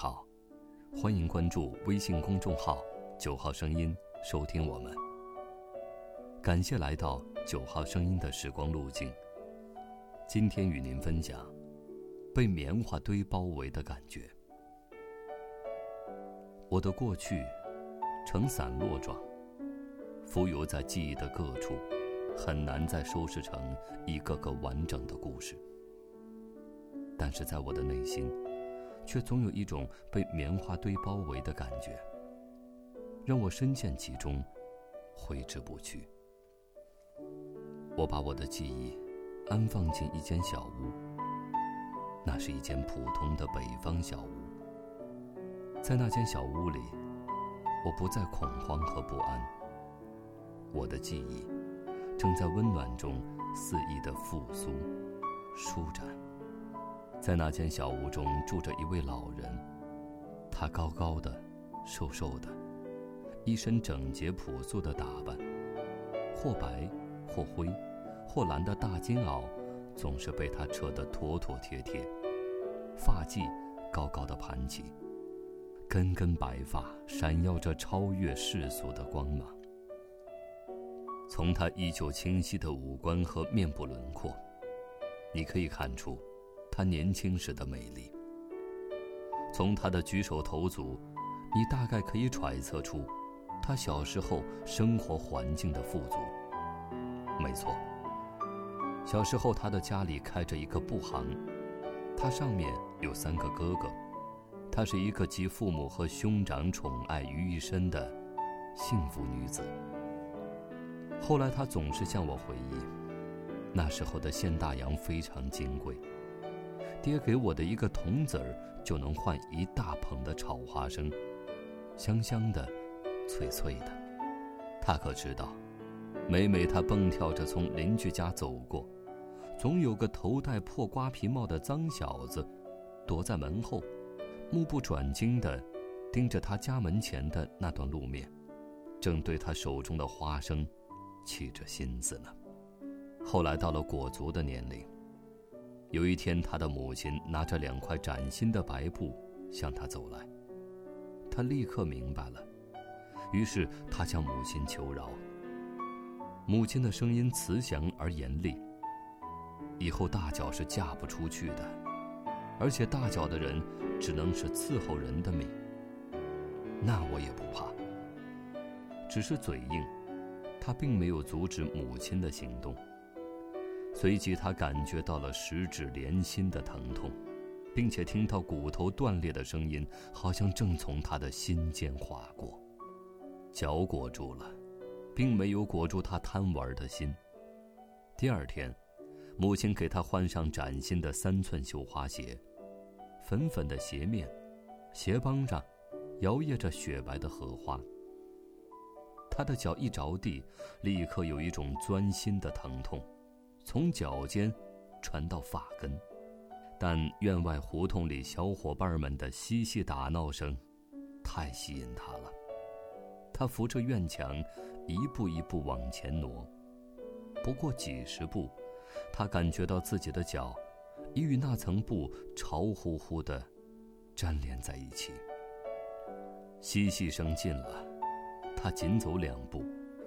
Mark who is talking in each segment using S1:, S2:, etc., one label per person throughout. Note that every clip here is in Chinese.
S1: 好，欢迎关注微信公众号“九号声音”，收听我们。感谢来到九号声音的时光路径。今天与您分享被棉花堆包围的感觉。我的过去呈散落状，浮游在记忆的各处，很难再收拾成一个个完整的故事。但是在我的内心，却总有一种被棉花堆包围的感觉，让我深陷其中，挥之不去。我把我的记忆安放进一间小屋，那是一间普通的北方小屋。在那间小屋里，我不再恐慌和不安。我的记忆正在温暖中肆意的复苏、舒展。在那间小屋中住着一位老人，他高高的、瘦瘦的，一身整洁朴素的打扮，或白，或灰，或蓝的大金袄，总是被他扯得妥妥帖帖，发髻高高的盘起，根根白发闪耀着超越世俗的光芒。从他依旧清晰的五官和面部轮廓，你可以看出。他年轻时的美丽。从他的举手投足，你大概可以揣测出，他小时候生活环境的富足。没错，小时候他的家里开着一个布行，他上面有三个哥哥，她是一个集父母和兄长宠爱于一身的幸福女子。后来他总是向我回忆，那时候的现大洋非常金贵。爹给我的一个铜子儿，就能换一大捧的炒花生，香香的，脆脆的。他可知道，每每他蹦跳着从邻居家走过，总有个头戴破瓜皮帽的脏小子，躲在门后，目不转睛地盯着他家门前的那段路面，正对他手中的花生起着心思呢。后来到了裹足的年龄。有一天，他的母亲拿着两块崭新的白布向他走来，他立刻明白了，于是他向母亲求饶。母亲的声音慈祥而严厉：“以后大脚是嫁不出去的，而且大脚的人只能是伺候人的命。”那我也不怕，只是嘴硬，他并没有阻止母亲的行动。随即，他感觉到了十指连心的疼痛，并且听到骨头断裂的声音，好像正从他的心间划过。脚裹住了，并没有裹住他贪玩的心。第二天，母亲给他换上崭新的三寸绣花鞋，粉粉的鞋面，鞋帮上摇曳着雪白的荷花。他的脚一着地，立刻有一种钻心的疼痛。从脚尖传到发根，但院外胡同里小伙伴们的嬉戏打闹声太吸引他了。他扶着院墙，一步一步往前挪。不过几十步，他感觉到自己的脚已与那层布潮乎乎的粘连在一起。嬉戏声近了，他紧走两步，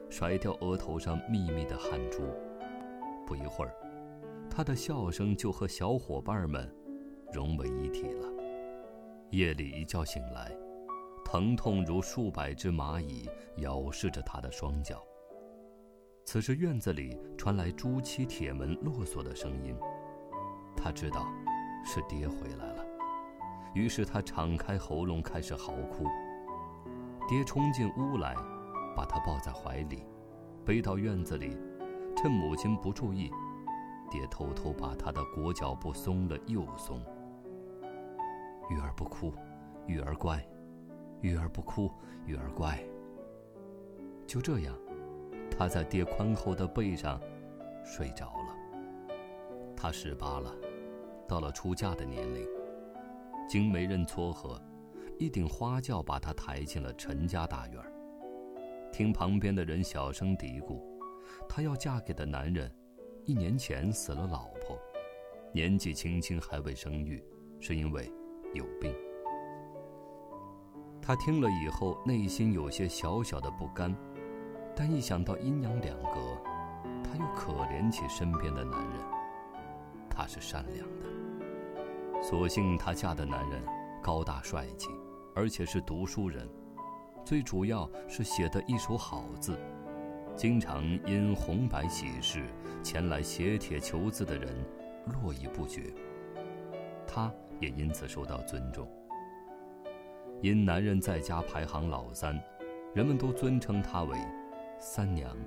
S1: 甩掉额头上密密的汗珠。不一会儿，他的笑声就和小伙伴们融为一体了。夜里一觉醒来，疼痛如数百只蚂蚁咬噬着他的双脚。此时院子里传来朱漆铁门落锁的声音，他知道是爹回来了。于是他敞开喉咙开始嚎哭。爹冲进屋来，把他抱在怀里，背到院子里。趁母亲不注意，爹偷偷把他的裹脚布松了又松。玉儿不哭，玉儿乖，玉儿不哭，玉儿乖。就这样，他在爹宽厚的背上睡着了。他十八了，到了出嫁的年龄。经媒人撮合，一顶花轿把他抬进了陈家大院。听旁边的人小声嘀咕。她要嫁给的男人，一年前死了老婆，年纪轻轻还未生育，是因为有病。他听了以后，内心有些小小的不甘，但一想到阴阳两隔，他又可怜起身边的男人。他是善良的，所幸她嫁的男人高大帅气，而且是读书人，最主要是写的一手好字。经常因红白喜事前来写帖求字的人络绎不绝，他也因此受到尊重。因男人在家排行老三，人们都尊称她为“三娘”。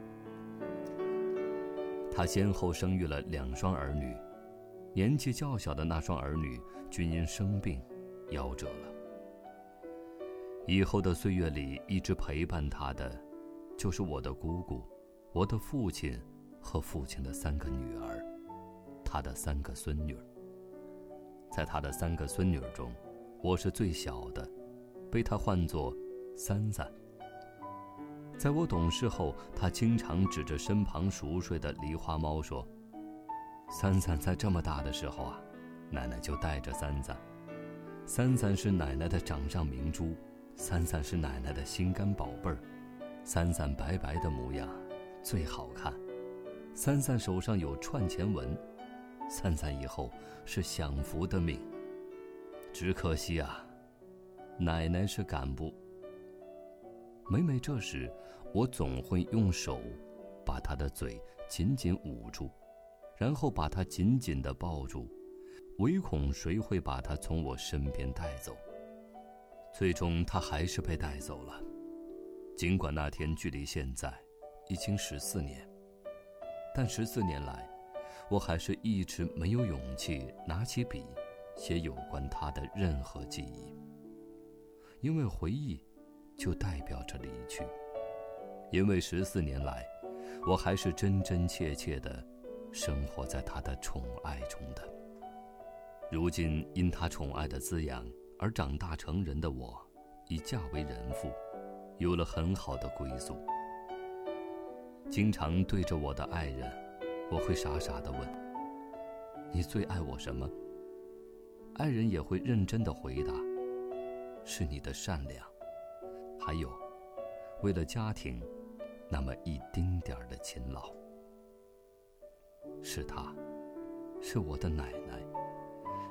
S1: 她先后生育了两双儿女，年纪较小的那双儿女均因生病夭折了。以后的岁月里，一直陪伴她的。就是我的姑姑，我的父亲和父亲的三个女儿，他的三个孙女。在他的三个孙女中，我是最小的，被他唤作“三三”。在我懂事后，他经常指着身旁熟睡的狸花猫说：“三三在这么大的时候啊，奶奶就带着三三。三三是奶奶的掌上明珠，三三是奶奶的心肝宝贝儿。”三三白白的模样，最好看。三三手上有串钱纹，三三以后是享福的命。只可惜啊，奶奶是赶不。每每这时，我总会用手把她的嘴紧紧捂住，然后把她紧紧的抱住，唯恐谁会把她从我身边带走。最终，她还是被带走了。尽管那天距离现在已经十四年，但十四年来，我还是一直没有勇气拿起笔写有关他的任何记忆。因为回忆，就代表着离去。因为十四年来，我还是真真切切的生活在他的宠爱中的。如今因他宠爱的滋养而长大成人的我，已嫁为人妇。有了很好的归宿，经常对着我的爱人，我会傻傻的问：“你最爱我什么？”爱人也会认真的回答：“是你的善良，还有，为了家庭，那么一丁点儿的勤劳。”是她，是我的奶奶，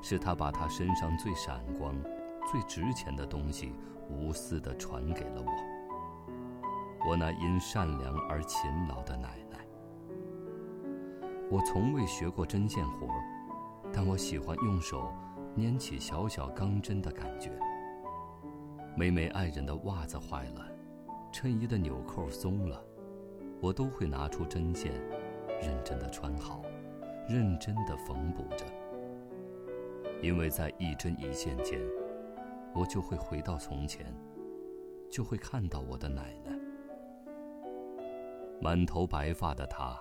S1: 是她把她身上最闪光、最值钱的东西无私的传给了我。我那因善良而勤劳的奶奶。我从未学过针线活儿但我喜欢用手捻起小小钢针的感觉。每每爱人的袜子坏了，衬衣的纽扣松了，我都会拿出针线，认真的穿好，认真的缝补着。因为在一针一线间，我就会回到从前，就会看到我的奶奶。满头白发的她，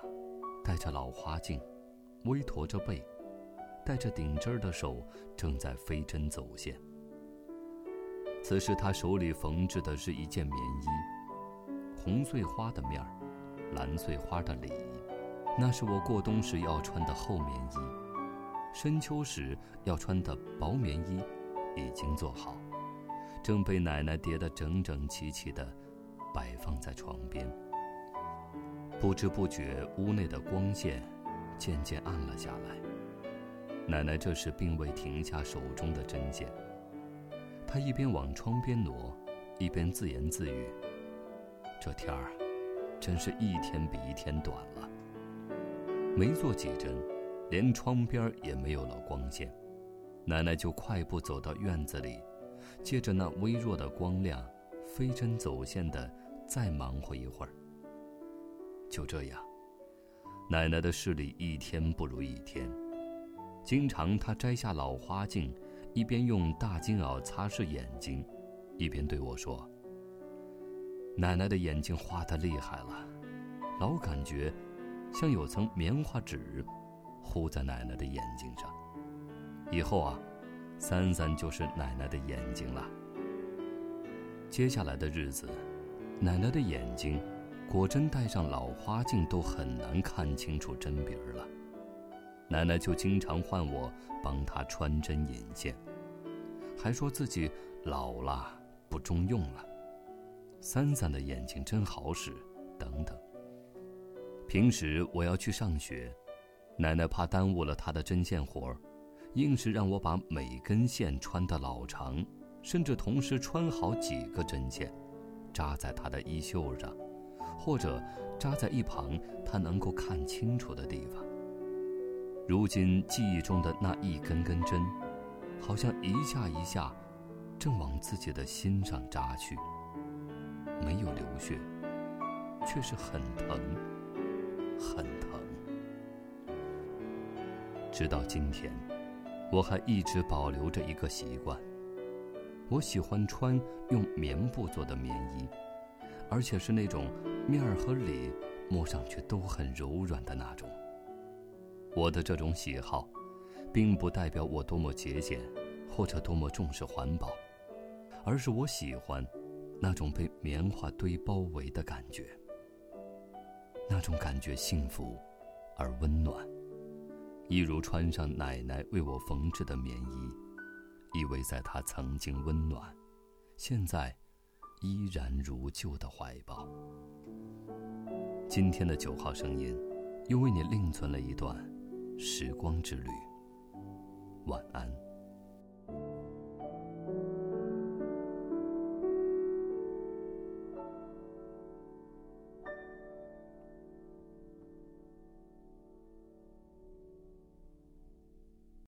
S1: 戴着老花镜，微驼着背，戴着顶针儿的手正在飞针走线。此时她手里缝制的是一件棉衣，红碎花的面儿，蓝碎花的里，那是我过冬时要穿的厚棉衣，深秋时要穿的薄棉衣，已经做好，正被奶奶叠得整整齐齐的，摆放在床边。不知不觉，屋内的光线渐渐暗了下来。奶奶这时并未停下手中的针线，她一边往窗边挪，一边自言自语：“这天儿，真是一天比一天短了。”没做几针，连窗边也没有了光线，奶奶就快步走到院子里，借着那微弱的光亮，飞针走线的再忙活一会儿。就这样，奶奶的视力一天不如一天。经常她摘下老花镜，一边用大金袄擦拭眼睛，一边对我说：“奶奶的眼睛花的厉害了，老感觉像有层棉花纸糊在奶奶的眼睛上。以后啊，三三就是奶奶的眼睛了。”接下来的日子，奶奶的眼睛。果真戴上老花镜都很难看清楚针鼻儿了，奶奶就经常唤我帮她穿针引线，还说自己老了不中用了。三三的眼睛真好使，等等。平时我要去上学，奶奶怕耽误了她的针线活儿，硬是让我把每根线穿得老长，甚至同时穿好几个针线，扎在她的衣袖上，或者扎在一旁他能够看清楚的地方。如今记忆中的那一根根针，好像一下一下，正往自己的心上扎去。没有流血，却是很疼，很疼。直到今天，我还一直保留着一个习惯：我喜欢穿用棉布做的棉衣，而且是那种面儿和里摸上去都很柔软的那种。我的这种喜好，并不代表我多么节俭，或者多么重视环保，而是我喜欢。那种被棉花堆包围的感觉，那种感觉幸福而温暖，一如穿上奶奶为我缝制的棉衣，依偎在她曾经温暖，现在依然如旧的怀抱。今天的九号声音，又为你另存了一段时光之旅。晚安。